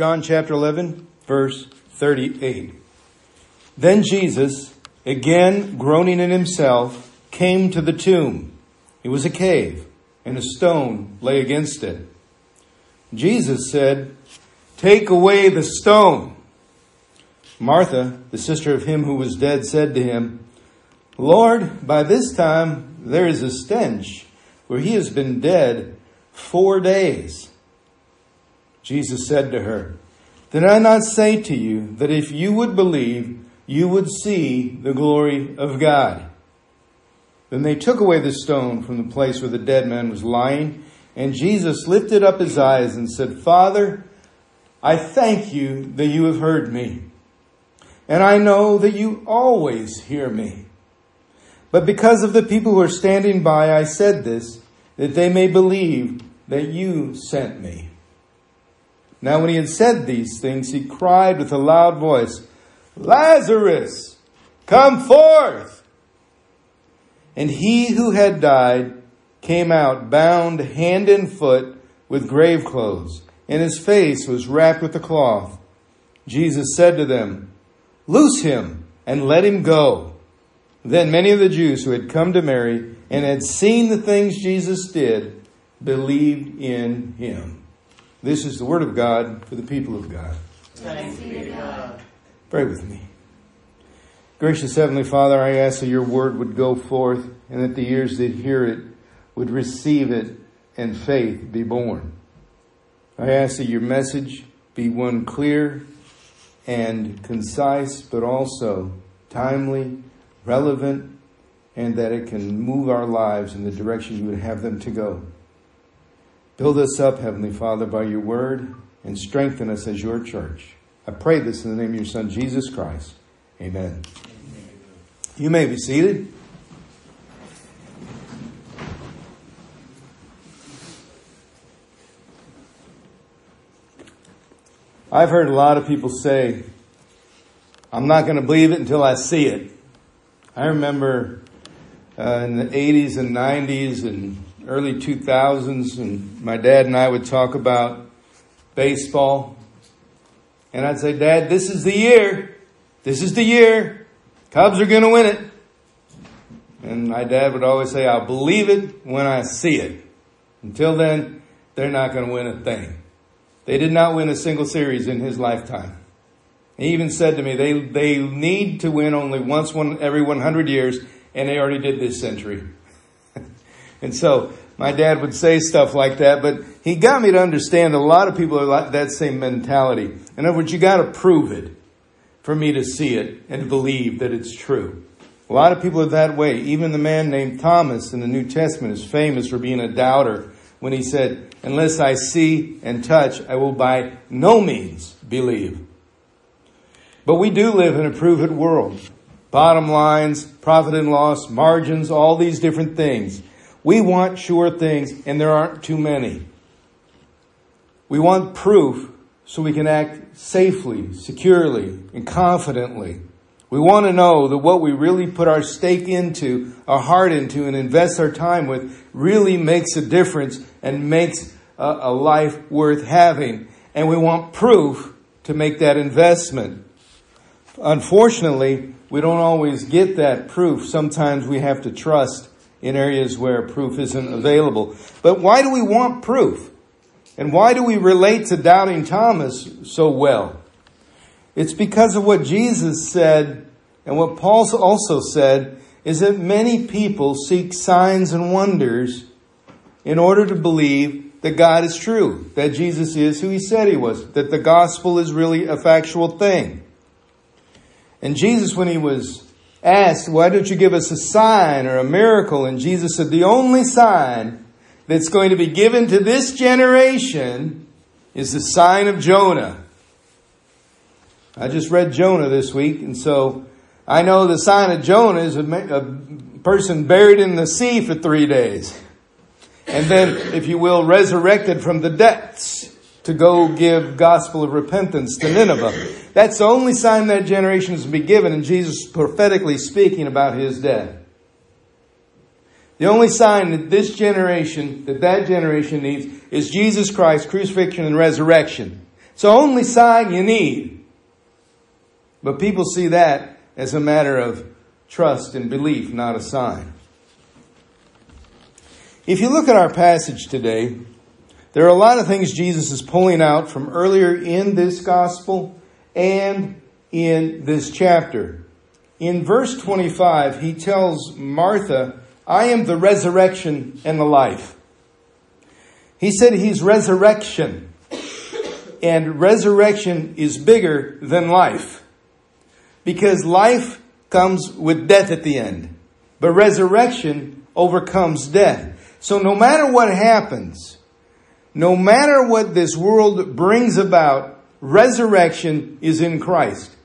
John chapter 11, verse 38. Then Jesus, again groaning in himself, came to the tomb. It was a cave, and a stone lay against it. Jesus said, Take away the stone. Martha, the sister of him who was dead, said to him, Lord, by this time there is a stench, for he has been dead four days. Jesus said to her, Did I not say to you that if you would believe, you would see the glory of God? Then they took away the stone from the place where the dead man was lying, and Jesus lifted up his eyes and said, Father, I thank you that you have heard me. And I know that you always hear me. But because of the people who are standing by, I said this, that they may believe that you sent me. Now, when he had said these things, he cried with a loud voice, Lazarus, come forth! And he who had died came out, bound hand and foot with grave clothes, and his face was wrapped with a cloth. Jesus said to them, Loose him and let him go. Then many of the Jews who had come to Mary and had seen the things Jesus did believed in him. This is the word of God for the people of God. Thanks be to God. Pray with me. Gracious Heavenly Father, I ask that your word would go forth and that the ears that hear it would receive it and faith be born. I ask that your message be one clear and concise, but also timely, relevant, and that it can move our lives in the direction you would have them to go. Build us up, Heavenly Father, by your word and strengthen us as your church. I pray this in the name of your Son, Jesus Christ. Amen. You may be seated. I've heard a lot of people say, I'm not going to believe it until I see it. I remember uh, in the 80s and 90s and early 2000s, and my dad and I would talk about baseball. And I'd say, Dad, this is the year. This is the year. Cubs are going to win it. And my dad would always say, I'll believe it when I see it. Until then, they're not going to win a thing. They did not win a single series in his lifetime. He even said to me, they, they need to win only once one, every 100 years, and they already did this century. And so my dad would say stuff like that, but he got me to understand a lot of people are like that same mentality. In other words, you got to prove it for me to see it and believe that it's true. A lot of people are that way. Even the man named Thomas in the New Testament is famous for being a doubter when he said, Unless I see and touch, I will by no means believe. But we do live in a prove it world. Bottom lines, profit and loss, margins, all these different things. We want sure things, and there aren't too many. We want proof so we can act safely, securely, and confidently. We want to know that what we really put our stake into, our heart into, and invest our time with really makes a difference and makes a, a life worth having. And we want proof to make that investment. Unfortunately, we don't always get that proof. Sometimes we have to trust in areas where proof isn't available. But why do we want proof? And why do we relate to doubting Thomas so well? It's because of what Jesus said and what Paul also said is that many people seek signs and wonders in order to believe that God is true, that Jesus is who he said he was, that the gospel is really a factual thing. And Jesus, when he was asked, why don't you give us a sign or a miracle? And Jesus said, the only sign that's going to be given to this generation is the sign of Jonah. I just read Jonah this week, and so I know the sign of Jonah is a, a person buried in the sea for three days. And then, if you will, resurrected from the depths to go give gospel of repentance to Nineveh. That's the only sign that generation is to be given, and Jesus prophetically speaking about his death. The only sign that this generation, that that generation needs, is Jesus Christ, crucifixion and resurrection. It's the only sign you need. But people see that as a matter of trust and belief, not a sign. If you look at our passage today, there are a lot of things Jesus is pulling out from earlier in this gospel and in this chapter. In verse 25, he tells Martha, I am the resurrection and the life. He said he's resurrection. And resurrection is bigger than life. Because life comes with death at the end. But resurrection overcomes death. So no matter what happens, no matter what this world brings about, resurrection is in Christ.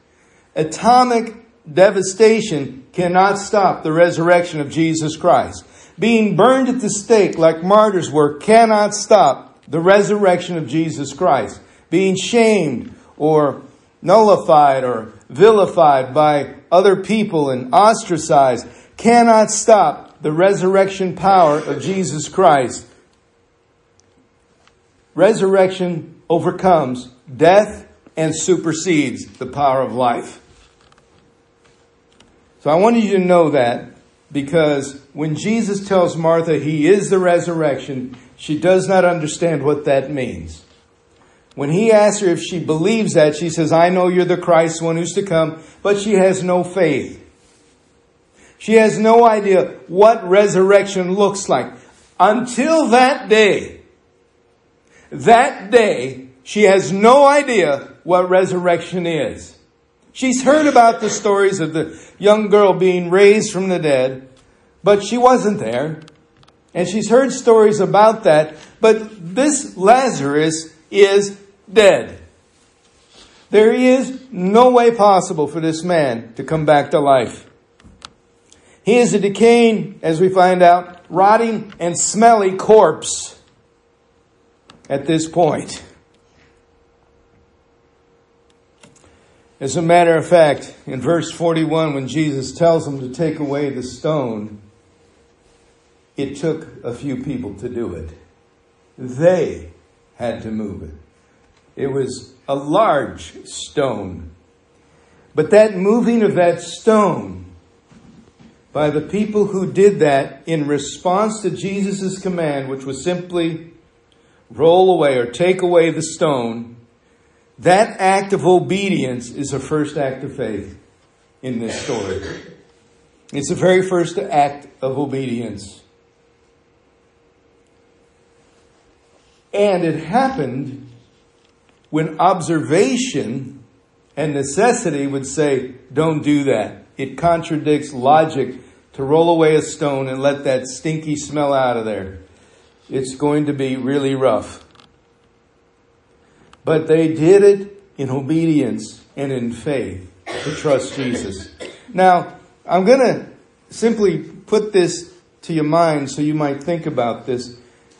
Atomic devastation cannot stop the resurrection of Jesus Christ. Being burned at the stake like martyrs were cannot stop the resurrection of Jesus Christ. Being shamed or nullified or vilified by other people and ostracized cannot stop the resurrection power of Jesus Christ. Resurrection overcomes death and supersedes the power of life. So I wanted you to know that because when Jesus tells Martha he is the resurrection, she does not understand what that means. When he asks her if she believes that, she says, I know you're the Christ, one who's to come, but she has no faith. She has no idea what resurrection looks like. Until that day, that day, she has no idea what resurrection is. She's heard about the stories of the young girl being raised from the dead, but she wasn't there. And she's heard stories about that, but this Lazarus is dead. There is no way possible for this man to come back to life. He is a decaying, as we find out, rotting and smelly corpse at this point. As a matter of fact, in verse 41, when Jesus tells them to take away the stone, it took a few people to do it. They had to move it. It was a large stone. But that moving of that stone by the people who did that in response to Jesus' command, which was simply roll away or take away the stone, that act of obedience is the first act of faith in this story. It's the very first act of obedience. And it happened when observation and necessity would say, don't do that. It contradicts logic to roll away a stone and let that stinky smell out of there. It's going to be really rough. But they did it in obedience and in faith to trust Jesus. Now, I'm going to simply put this to your mind so you might think about this.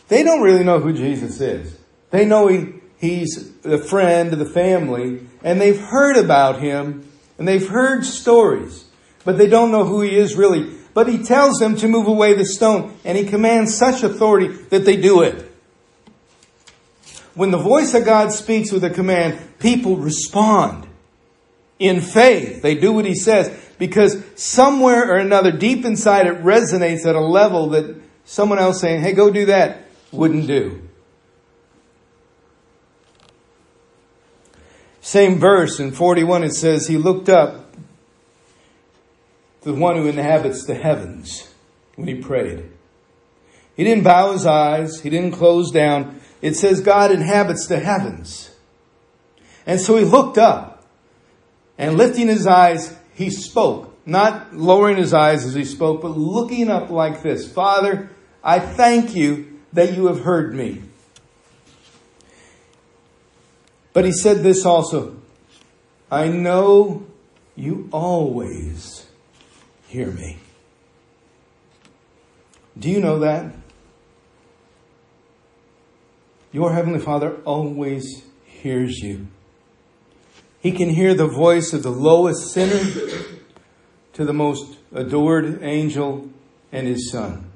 They don't really know who Jesus is. They know he, he's a friend of the family, and they've heard about him, and they've heard stories, but they don't know who he is really. But he tells them to move away the stone, and he commands such authority that they do it. When the voice of God speaks with a command, people respond in faith. They do what he says because somewhere or another, deep inside, it resonates at a level that someone else saying, hey, go do that, wouldn't do. Same verse in 41, it says, He looked up to the one who inhabits the heavens when he prayed. He didn't bow his eyes, he didn't close down. It says God inhabits the heavens. And so he looked up and lifting his eyes, he spoke, not lowering his eyes as he spoke, but looking up like this Father, I thank you that you have heard me. But he said this also I know you always hear me. Do you know that? Your Heavenly Father always hears you. He can hear the voice of the lowest sinner to the most adored angel and his son,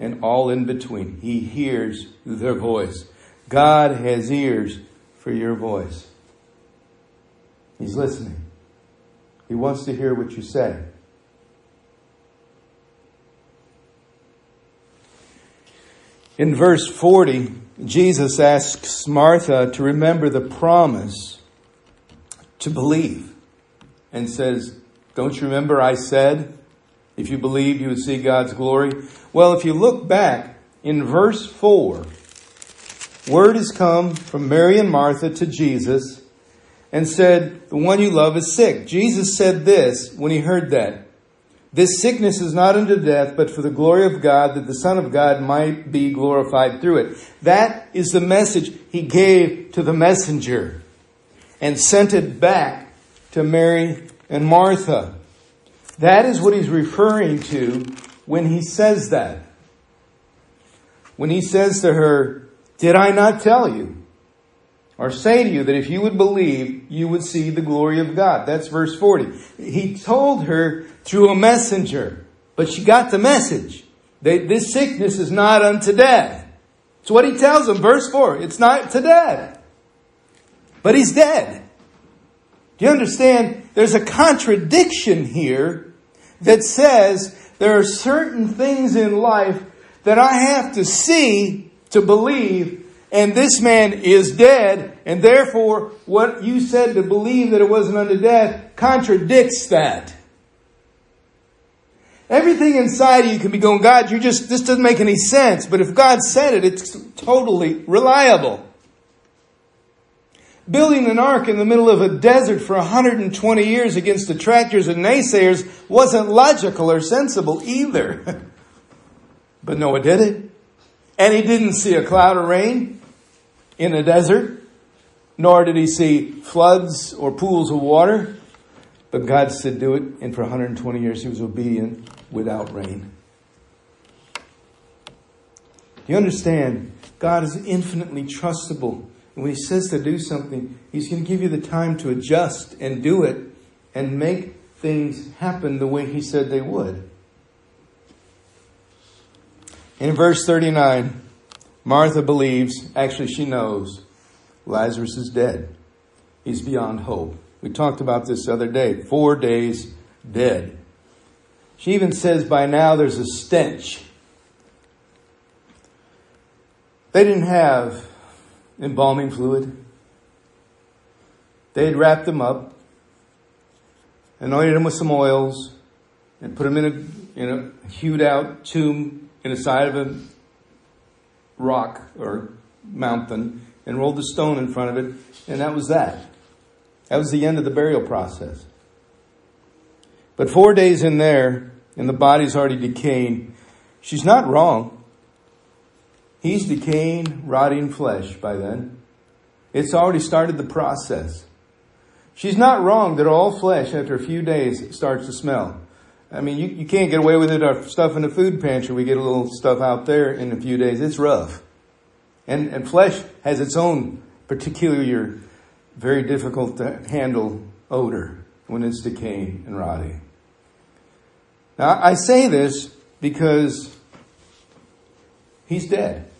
and all in between. He hears their voice. God has ears for your voice. He's listening. He wants to hear what you say. In verse 40, Jesus asks Martha to remember the promise to believe and says, Don't you remember I said, if you believe, you would see God's glory? Well, if you look back in verse 4, word has come from Mary and Martha to Jesus and said, The one you love is sick. Jesus said this when he heard that. This sickness is not unto death, but for the glory of God, that the Son of God might be glorified through it. That is the message he gave to the messenger and sent it back to Mary and Martha. That is what he's referring to when he says that. When he says to her, Did I not tell you? Or say to you that if you would believe, you would see the glory of God. That's verse 40. He told her through a messenger, but she got the message. That this sickness is not unto death. It's what he tells them, verse 4. It's not to death. But he's dead. Do you understand? There's a contradiction here that says there are certain things in life that I have to see to believe and this man is dead, and therefore what you said to believe that it wasn't unto death contradicts that. Everything inside of you can be going, God, you just, this doesn't make any sense. But if God said it, it's totally reliable. Building an ark in the middle of a desert for 120 years against detractors and naysayers wasn't logical or sensible either. but Noah did it. And he didn't see a cloud of rain in a desert, nor did he see floods or pools of water. But God said, do it. And for 120 years, he was obedient without rain. You understand? God is infinitely trustable. And when he says to do something, he's going to give you the time to adjust and do it and make things happen the way he said they would. In verse 39, Martha believes, actually, she knows Lazarus is dead. He's beyond hope. We talked about this the other day. Four days dead. She even says by now there's a stench. They didn't have embalming fluid. They had wrapped them up, anointed them with some oils, and put them in a, in a hewed out tomb in the side of a rock or mountain and rolled the stone in front of it, and that was that. That was the end of the burial process. But four days in there, and the body's already decaying, she's not wrong. He's decaying, rotting flesh by then. It's already started the process. She's not wrong that all flesh after a few days starts to smell. I mean, you, you can't get away with it. Our stuff in the food pantry, we get a little stuff out there in a few days. It's rough. And, and flesh has its own particular, very difficult to handle odor when it's decaying and rotting. Now, I say this because he's dead.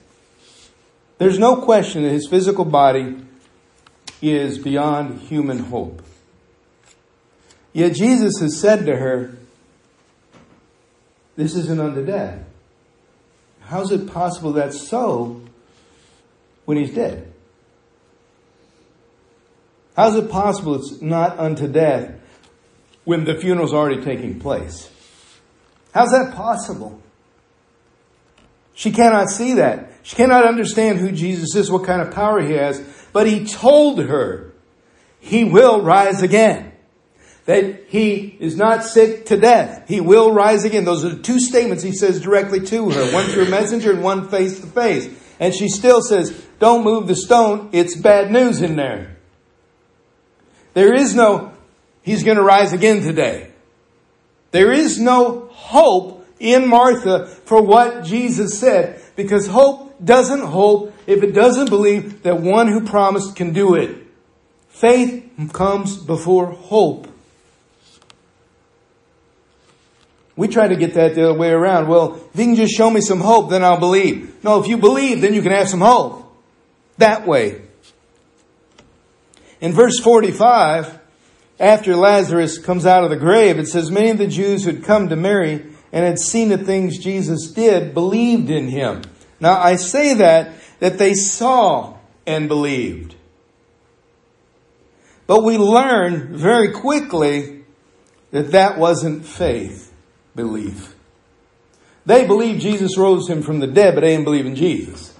There's no question that his physical body is beyond human hope. Yet Jesus has said to her, This isn't unto death. How's it possible that's so when he's dead? How's it possible it's not unto death when the funeral's already taking place? How's that possible? She cannot see that. She cannot understand who Jesus is, what kind of power he has, but he told her he will rise again. That he is not sick to death. He will rise again. Those are the two statements he says directly to her, one through messenger and one face to face. And she still says, don't move the stone. It's bad news in there. There is no, he's going to rise again today. There is no hope in Martha for what Jesus said because hope doesn't hope if it doesn't believe that one who promised can do it. Faith comes before hope. We try to get that the other way around. Well, if you can just show me some hope, then I'll believe. No, if you believe, then you can have some hope. That way. In verse 45, after Lazarus comes out of the grave, it says, Many of the Jews who had come to Mary and had seen the things Jesus did believed in him. Now I say that, that they saw and believed. But we learn very quickly that that wasn't faith, belief. They believe Jesus rose him from the dead, but they didn't believe in Jesus.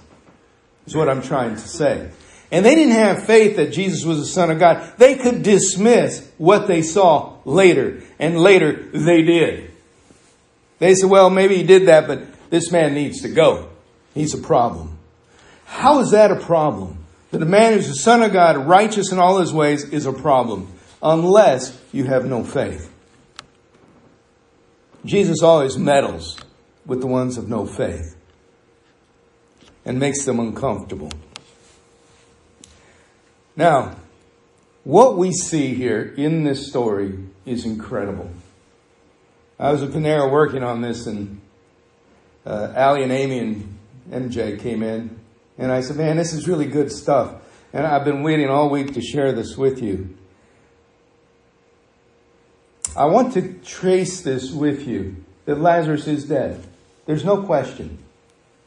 Is what I'm trying to say. And they didn't have faith that Jesus was the Son of God. They could dismiss what they saw later, and later they did. They said, well, maybe he did that, but this man needs to go. He's a problem. How is that a problem? That a man who's the Son of God, righteous in all his ways, is a problem, unless you have no faith. Jesus always meddles with the ones of no faith and makes them uncomfortable. Now, what we see here in this story is incredible. I was at Panera working on this, and uh, Allie and Amy and MJ came in, and I said, Man, this is really good stuff. And I've been waiting all week to share this with you. I want to trace this with you that Lazarus is dead. There's no question.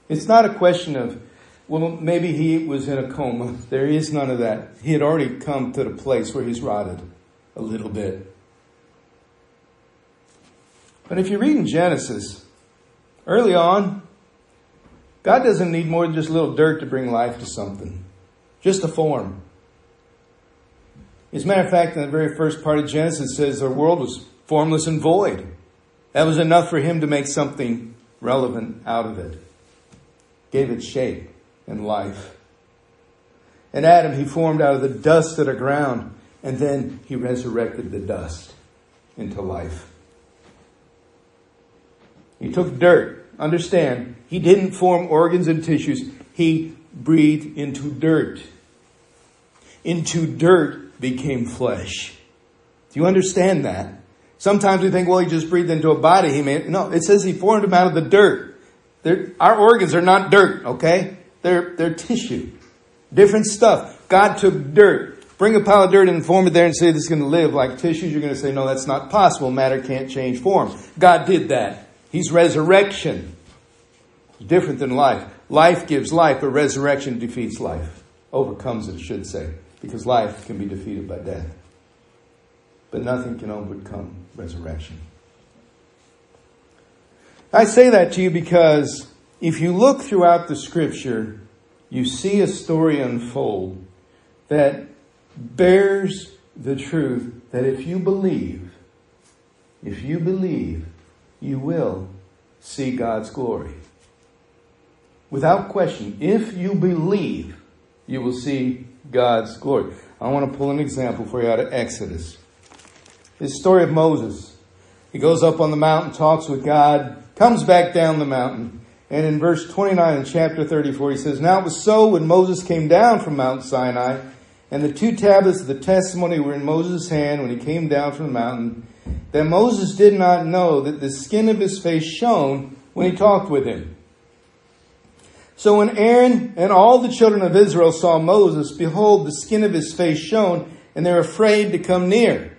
It's not a question of, well, maybe he was in a coma. There is none of that. He had already come to the place where he's rotted a little bit. But if you read in Genesis, early on, God doesn't need more than just a little dirt to bring life to something, just a form. As a matter of fact, in the very first part of Genesis, says the world was formless and void. That was enough for him to make something relevant out of it. Gave it shape and life. And Adam, he formed out of the dust of the ground, and then he resurrected the dust into life. He took dirt. Understand, he didn't form organs and tissues. He breathed into dirt. Into dirt became flesh. Do you understand that? Sometimes we think, well, he just breathed into a body. He made, no, it says he formed him out of the dirt. They're, our organs are not dirt, okay? They're, they're tissue. Different stuff. God took dirt. Bring a pile of dirt and form it there and say this is going to live like tissues. You're going to say, no, that's not possible. Matter can't change form. God did that. He's resurrection. Different than life. Life gives life, but resurrection defeats life. Overcomes it, should say. Because life can be defeated by death. But nothing can overcome resurrection. I say that to you because if you look throughout the scripture, you see a story unfold that bears the truth that if you believe, if you believe, you will see God's glory. Without question, if you believe, you will see God's glory. I want to pull an example for you out of Exodus. This story of Moses. He goes up on the mountain, talks with God, comes back down the mountain. And in verse 29 in chapter 34, he says, Now it was so when Moses came down from Mount Sinai, and the two tablets of the testimony were in Moses' hand when he came down from the mountain, that Moses did not know that the skin of his face shone when he talked with him. So when Aaron and all the children of Israel saw Moses, behold, the skin of his face shone, and they were afraid to come near.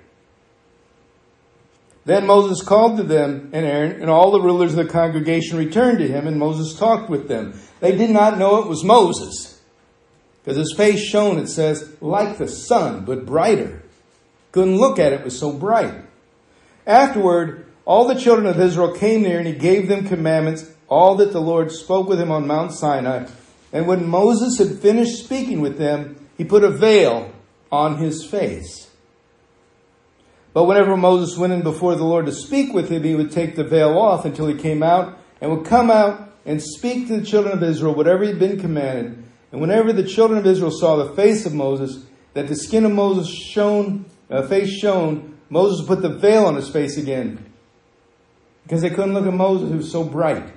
Then Moses called to them, and Aaron and all the rulers of the congregation returned to him, and Moses talked with them. They did not know it was Moses, because his face shone, it says, like the sun, but brighter. Couldn't look at it, it was so bright. Afterward, all the children of Israel came near, and he gave them commandments, all that the Lord spoke with him on Mount Sinai. And when Moses had finished speaking with them, he put a veil on his face. But whenever Moses went in before the Lord to speak with him, he would take the veil off until he came out and would come out and speak to the children of Israel whatever he had been commanded. And whenever the children of Israel saw the face of Moses, that the skin of Moses shone, uh, face shone, Moses put the veil on his face again. Because they couldn't look at Moses, who was so bright.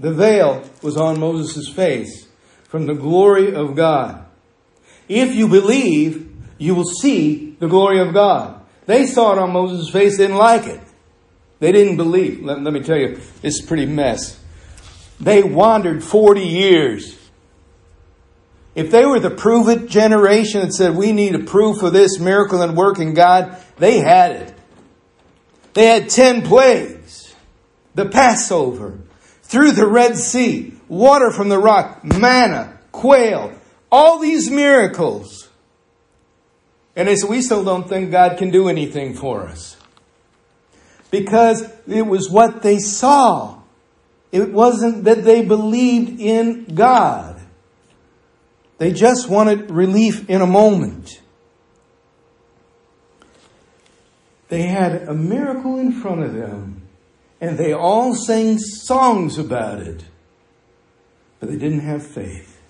The veil was on Moses' face from the glory of God. If you believe, you will see the glory of God. They saw it on Moses' face, didn't like it. They didn't believe. Let, let me tell you, it's a pretty mess. They wandered 40 years If they were the prove it generation that said, we need a proof of this miracle and work in God, they had it. They had ten plagues. The Passover, through the Red Sea, water from the rock, manna, quail, all these miracles. And they said, we still don't think God can do anything for us. Because it was what they saw. It wasn't that they believed in God. They just wanted relief in a moment. They had a miracle in front of them, and they all sang songs about it, but they didn't have faith.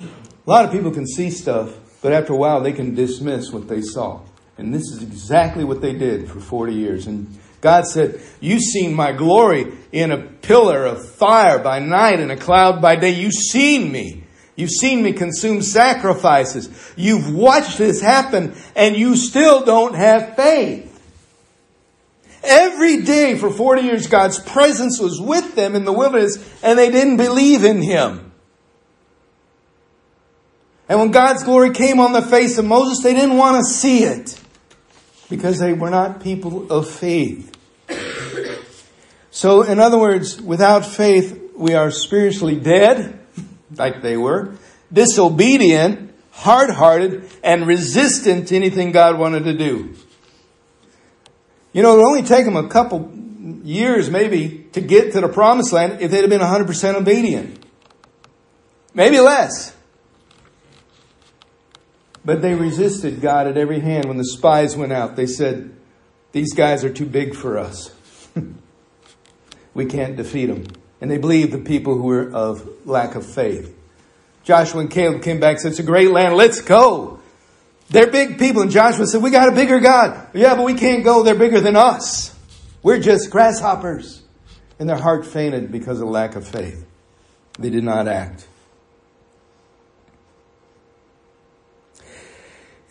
A lot of people can see stuff, but after a while they can dismiss what they saw. And this is exactly what they did for 40 years. And God said, You've seen my glory in a pillar of fire by night and a cloud by day. You've seen me. You've seen me consume sacrifices. You've watched this happen and you still don't have faith. Every day for 40 years, God's presence was with them in the wilderness and they didn't believe in Him. And when God's glory came on the face of Moses, they didn't want to see it because they were not people of faith. So, in other words, without faith, we are spiritually dead, like they were, disobedient, hard hearted, and resistant to anything God wanted to do. You know, it would only take them a couple years, maybe, to get to the promised land if they'd have been 100% obedient. Maybe less. But they resisted God at every hand when the spies went out. They said, These guys are too big for us. we can't defeat them. And they believed the people who were of lack of faith. Joshua and Caleb came back and said, It's a great land, let's go. They're big people. And Joshua said, We got a bigger God. Yeah, but we can't go. They're bigger than us. We're just grasshoppers. And their heart fainted because of lack of faith. They did not act.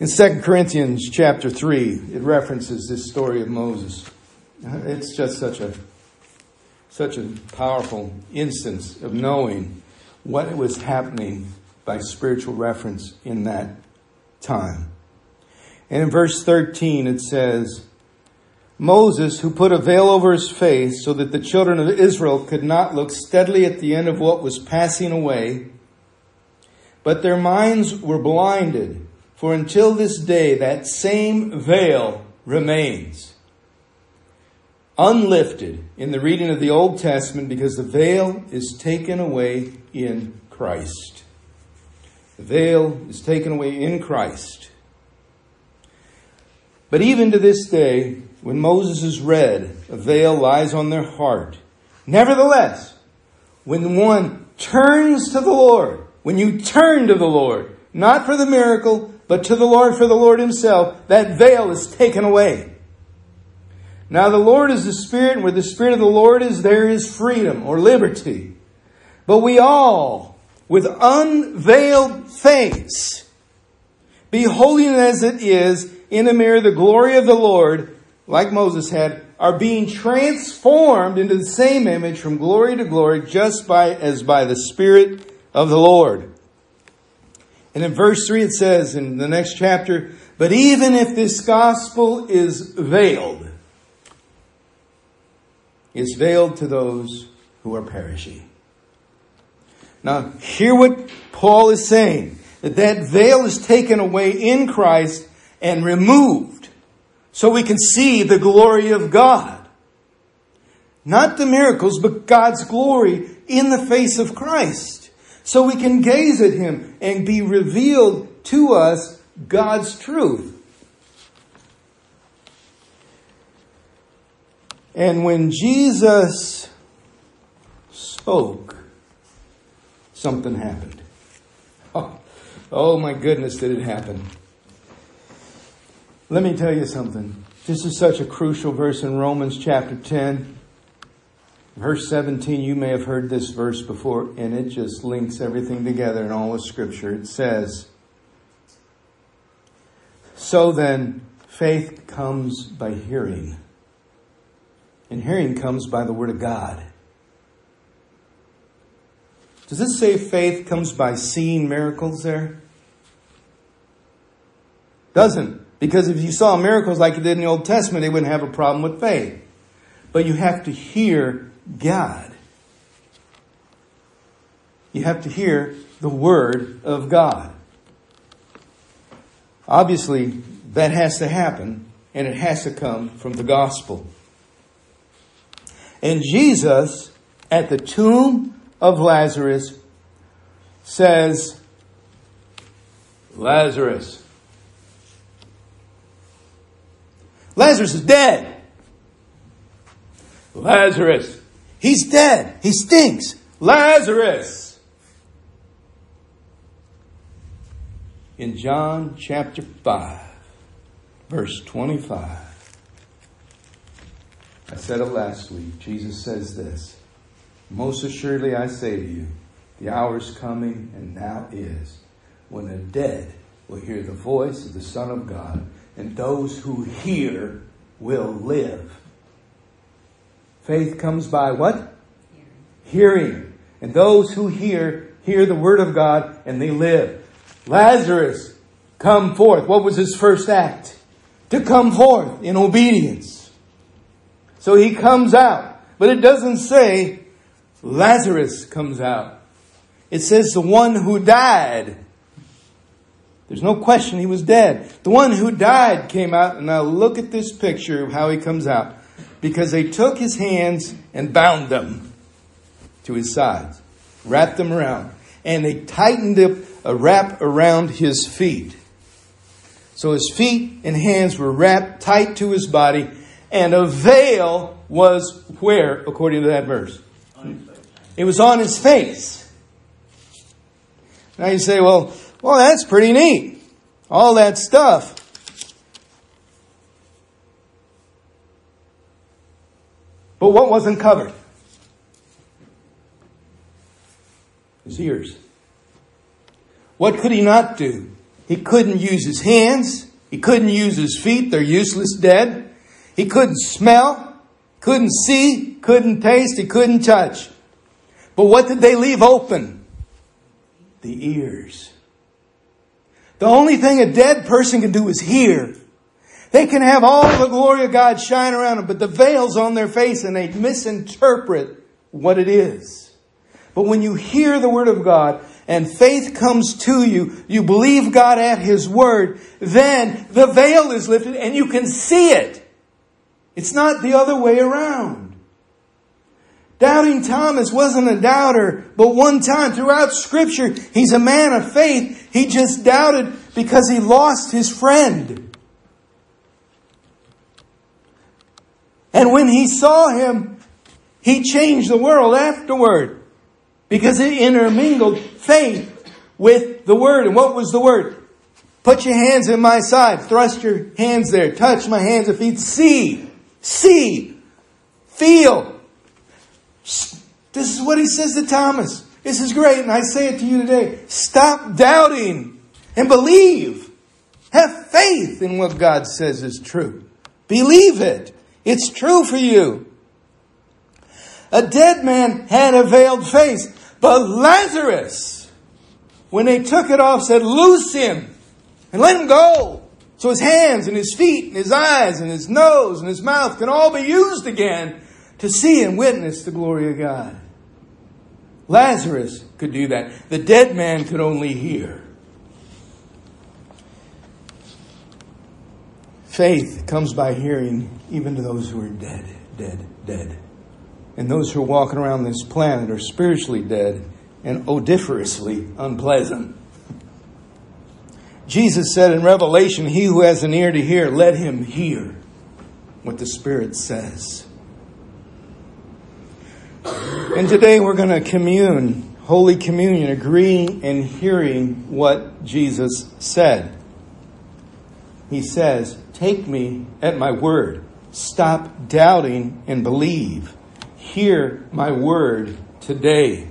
In 2 Corinthians chapter 3, it references this story of Moses. It's just such a such a powerful instance of knowing what was happening by spiritual reference in that time. And in verse 13 it says, Moses, who put a veil over his face so that the children of Israel could not look steadily at the end of what was passing away, but their minds were blinded for until this day, that same veil remains unlifted in the reading of the Old Testament because the veil is taken away in Christ. The veil is taken away in Christ. But even to this day, when Moses is read, a veil lies on their heart. Nevertheless, when one turns to the Lord, when you turn to the Lord, not for the miracle, but to the Lord for the Lord himself, that veil is taken away. Now the Lord is the Spirit, and where the Spirit of the Lord is, there is freedom or liberty. But we all, with unveiled face, beholding as it is in a mirror the glory of the Lord, like Moses had, are being transformed into the same image from glory to glory, just by as by the Spirit of the Lord. And in verse 3 it says in the next chapter, but even if this gospel is veiled, it's veiled to those who are perishing. Now, hear what Paul is saying that that veil is taken away in Christ and removed so we can see the glory of God. Not the miracles, but God's glory in the face of Christ so we can gaze at him and be revealed to us God's truth. And when Jesus spoke, something happened. Oh, oh, my goodness, did it happen. Let me tell you something. This is such a crucial verse in Romans chapter 10. Verse 17, you may have heard this verse before, and it just links everything together in all of Scripture. It says, So then, faith comes by hearing, and hearing comes by the Word of God. Does this say faith comes by seeing miracles there? Doesn't. Because if you saw miracles like you did in the Old Testament, they wouldn't have a problem with faith. But you have to hear God. You have to hear the Word of God. Obviously, that has to happen, and it has to come from the gospel. And Jesus, at the tomb of Lazarus, says, Lazarus, Lazarus is dead. Lazarus, he's dead. He stinks. Lazarus. In John chapter 5, verse 25, I said it last week. Jesus says this Most assuredly I say to you, the hour is coming, and now is, when the dead will hear the voice of the Son of God and those who hear will live. Faith comes by what? Hearing. And those who hear, hear the word of God and they live. Lazarus, come forth. What was his first act? To come forth in obedience. So he comes out. But it doesn't say Lazarus comes out. It says the one who died there's no question he was dead. The one who died came out, and now look at this picture of how he comes out. Because they took his hands and bound them to his sides, wrapped them around, and they tightened up a wrap around his feet. So his feet and hands were wrapped tight to his body, and a veil was where, according to that verse? It was on his face. Now you say, well, well, that's pretty neat. All that stuff. But what wasn't covered? His ears. What could he not do? He couldn't use his hands. He couldn't use his feet. They're useless dead. He couldn't smell, couldn't see, couldn't taste, he couldn't touch. But what did they leave open? The ears. The only thing a dead person can do is hear. They can have all the glory of God shine around them, but the veil's on their face and they misinterpret what it is. But when you hear the word of God and faith comes to you, you believe God at His word, then the veil is lifted and you can see it. It's not the other way around. Doubting Thomas wasn't a doubter, but one time throughout scripture, he's a man of faith. He just doubted because he lost his friend. And when he saw him, he changed the world afterward because it intermingled faith with the word. And what was the word? Put your hands in my side. Thrust your hands there. Touch my hands and feet. See. See. Feel. This is what he says to Thomas. This is great, and I say it to you today. Stop doubting and believe. Have faith in what God says is true. Believe it. It's true for you. A dead man had a veiled face, but Lazarus, when they took it off, said, Loose him and let him go. So his hands and his feet and his eyes and his nose and his mouth can all be used again to see and witness the glory of God. Lazarus could do that. The dead man could only hear. Faith comes by hearing, even to those who are dead, dead, dead. And those who are walking around this planet are spiritually dead and odoriferously unpleasant. Jesus said in Revelation, He who has an ear to hear, let him hear what the Spirit says. And today we're going to commune, Holy Communion, agreeing and hearing what Jesus said. He says, Take me at my word. Stop doubting and believe. Hear my word today.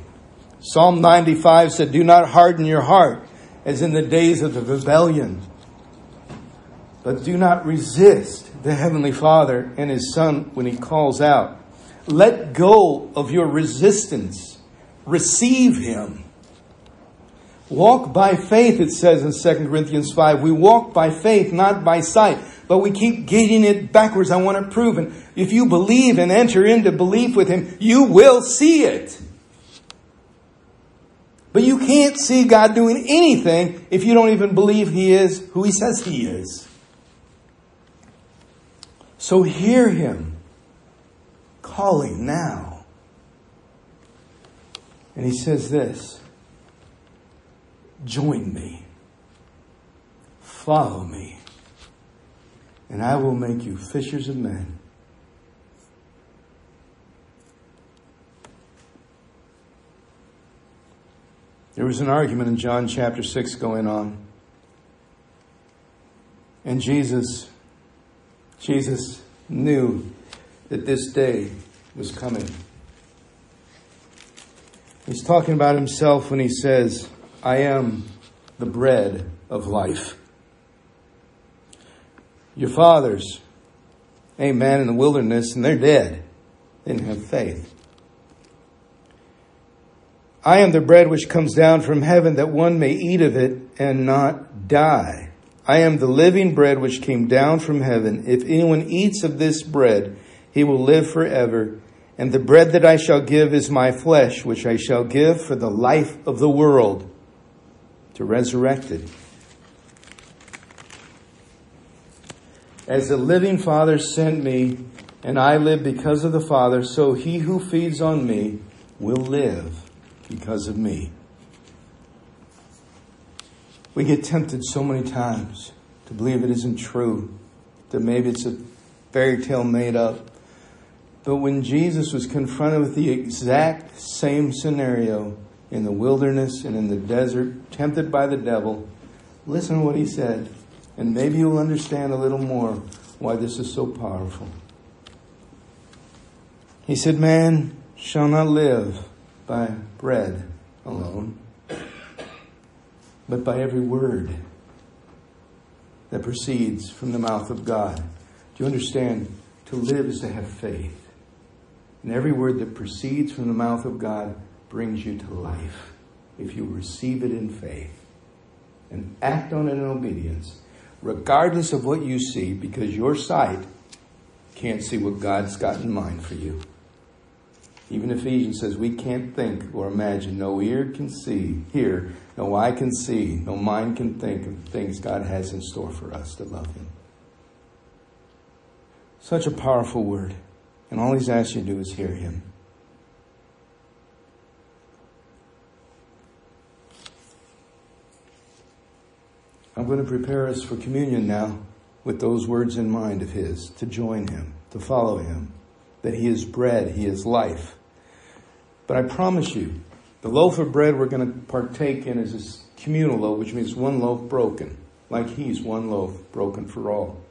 Psalm 95 said, Do not harden your heart as in the days of the rebellion, but do not resist the Heavenly Father and His Son when He calls out. Let go of your resistance receive him. Walk by faith, it says in 2 Corinthians 5. We walk by faith, not by sight. But we keep getting it backwards. I want to prove it. If you believe and enter into belief with him, you will see it. But you can't see God doing anything if you don't even believe he is who he says he is. So hear him calling now. And he says this Join me, follow me, and I will make you fishers of men. There was an argument in John chapter 6 going on. And Jesus, Jesus knew that this day was coming. He's talking about himself when he says, I am the bread of life. Your fathers, a man in the wilderness, and they're dead. They didn't have faith. I am the bread which comes down from heaven that one may eat of it and not die. I am the living bread which came down from heaven. If anyone eats of this bread, he will live forever. And the bread that I shall give is my flesh, which I shall give for the life of the world to resurrect it. As the living Father sent me, and I live because of the Father, so he who feeds on me will live because of me. We get tempted so many times to believe it isn't true, that maybe it's a fairy tale made up. But when Jesus was confronted with the exact same scenario, in the wilderness and in the desert, tempted by the devil, listen to what he said, and maybe you'll understand a little more why this is so powerful. He said, Man shall not live by bread alone, but by every word that proceeds from the mouth of God. Do you understand? To live is to have faith. And every word that proceeds from the mouth of God brings you to life if you receive it in faith and act on it in obedience, regardless of what you see, because your sight can't see what God's got in mind for you. Even Ephesians says we can't think or imagine, no ear can see, hear, no eye can see, no mind can think of the things God has in store for us to love Him. Such a powerful word. And all He's asked you to do is hear Him. I'm going to prepare us for communion now with those words in mind of His to join Him, to follow Him, that He is bread, He is life. But I promise you, the loaf of bread we're going to partake in is this communal loaf, which means one loaf broken, like He's one loaf broken for all.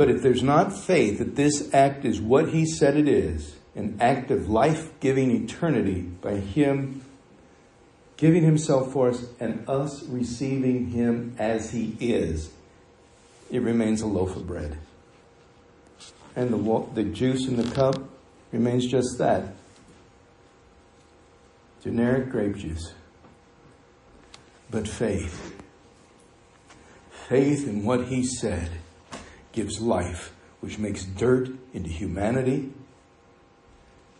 But if there's not faith that this act is what He said it is, an act of life giving eternity by Him giving himself for us and us receiving him as he is, it remains a loaf of bread. And the, the juice in the cup remains just that generic grape juice. But faith, faith in what he said, gives life, which makes dirt into humanity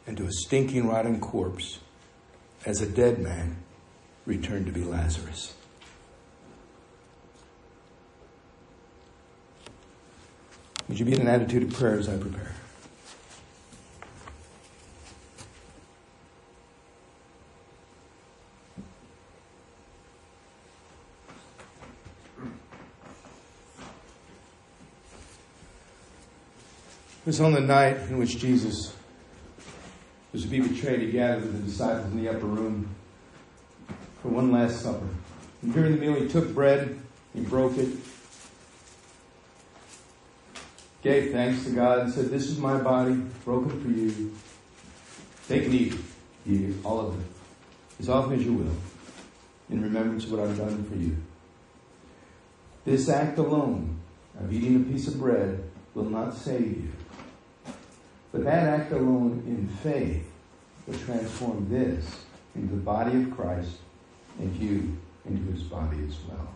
and to a stinking, rotting corpse as a dead man returned to be Lazarus. Would you be in an attitude of prayer as I prepare? Was on the night in which Jesus was to be betrayed. He gathered the disciples in the upper room for one last supper. And during the meal, he took bread, he broke it, gave thanks to God, and said, This is my body broken for you. Take and eat, eat all of it, as often as you will, in remembrance of what I've done for you. This act alone of eating a piece of bread will not save you. But that act alone in faith will transform this into the body of Christ and you into his body as well.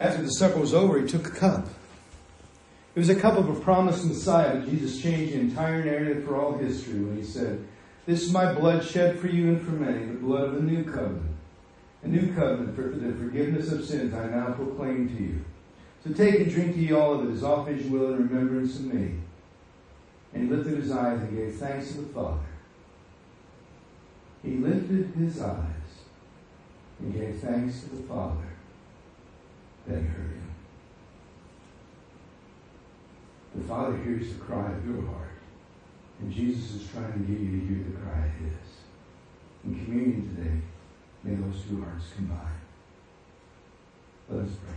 After the supper was over, he took a cup. It was a cup of a promised Messiah, but Jesus changed the entire narrative for all history when he said, This is my blood shed for you and for many, the blood of a new covenant. A new covenant for the forgiveness of sins I now proclaim to you. So take and drink to ye all of it as often as you will in remembrance of me. And he lifted his eyes and gave thanks to the Father. He lifted his eyes and gave thanks to the Father that heard him. The Father hears the cry of your heart. And Jesus is trying to get you to hear the cry of his. In communion today, may those two hearts combine. Let us pray.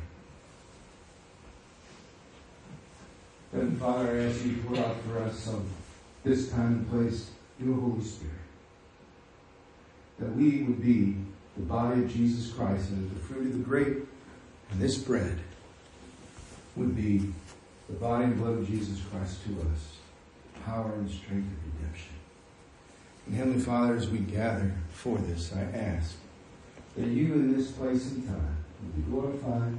Heavenly Father, I ask you to pour out for us of this time and place your Holy Spirit. That we would be the body of Jesus Christ and the fruit of the grape and this bread would be the body and blood of Jesus Christ to us, power and strength of redemption. And Heavenly Father, as we gather for this, I ask that you in this place and time would be glorified,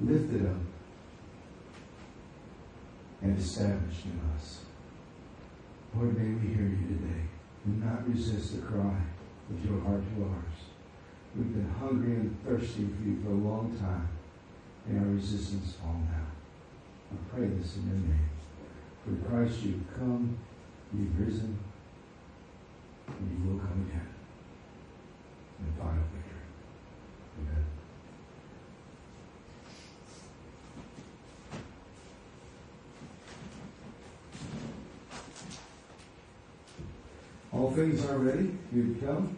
lifted up, and established in us. Lord, may we hear you today and not resist the cry of your heart to ours. We've been hungry and thirsty for you for a long time, and our resistance fall now. I pray this in your name. For Christ, you've come, you've risen, and you will come again in final victory. Amen. All things are ready. You come.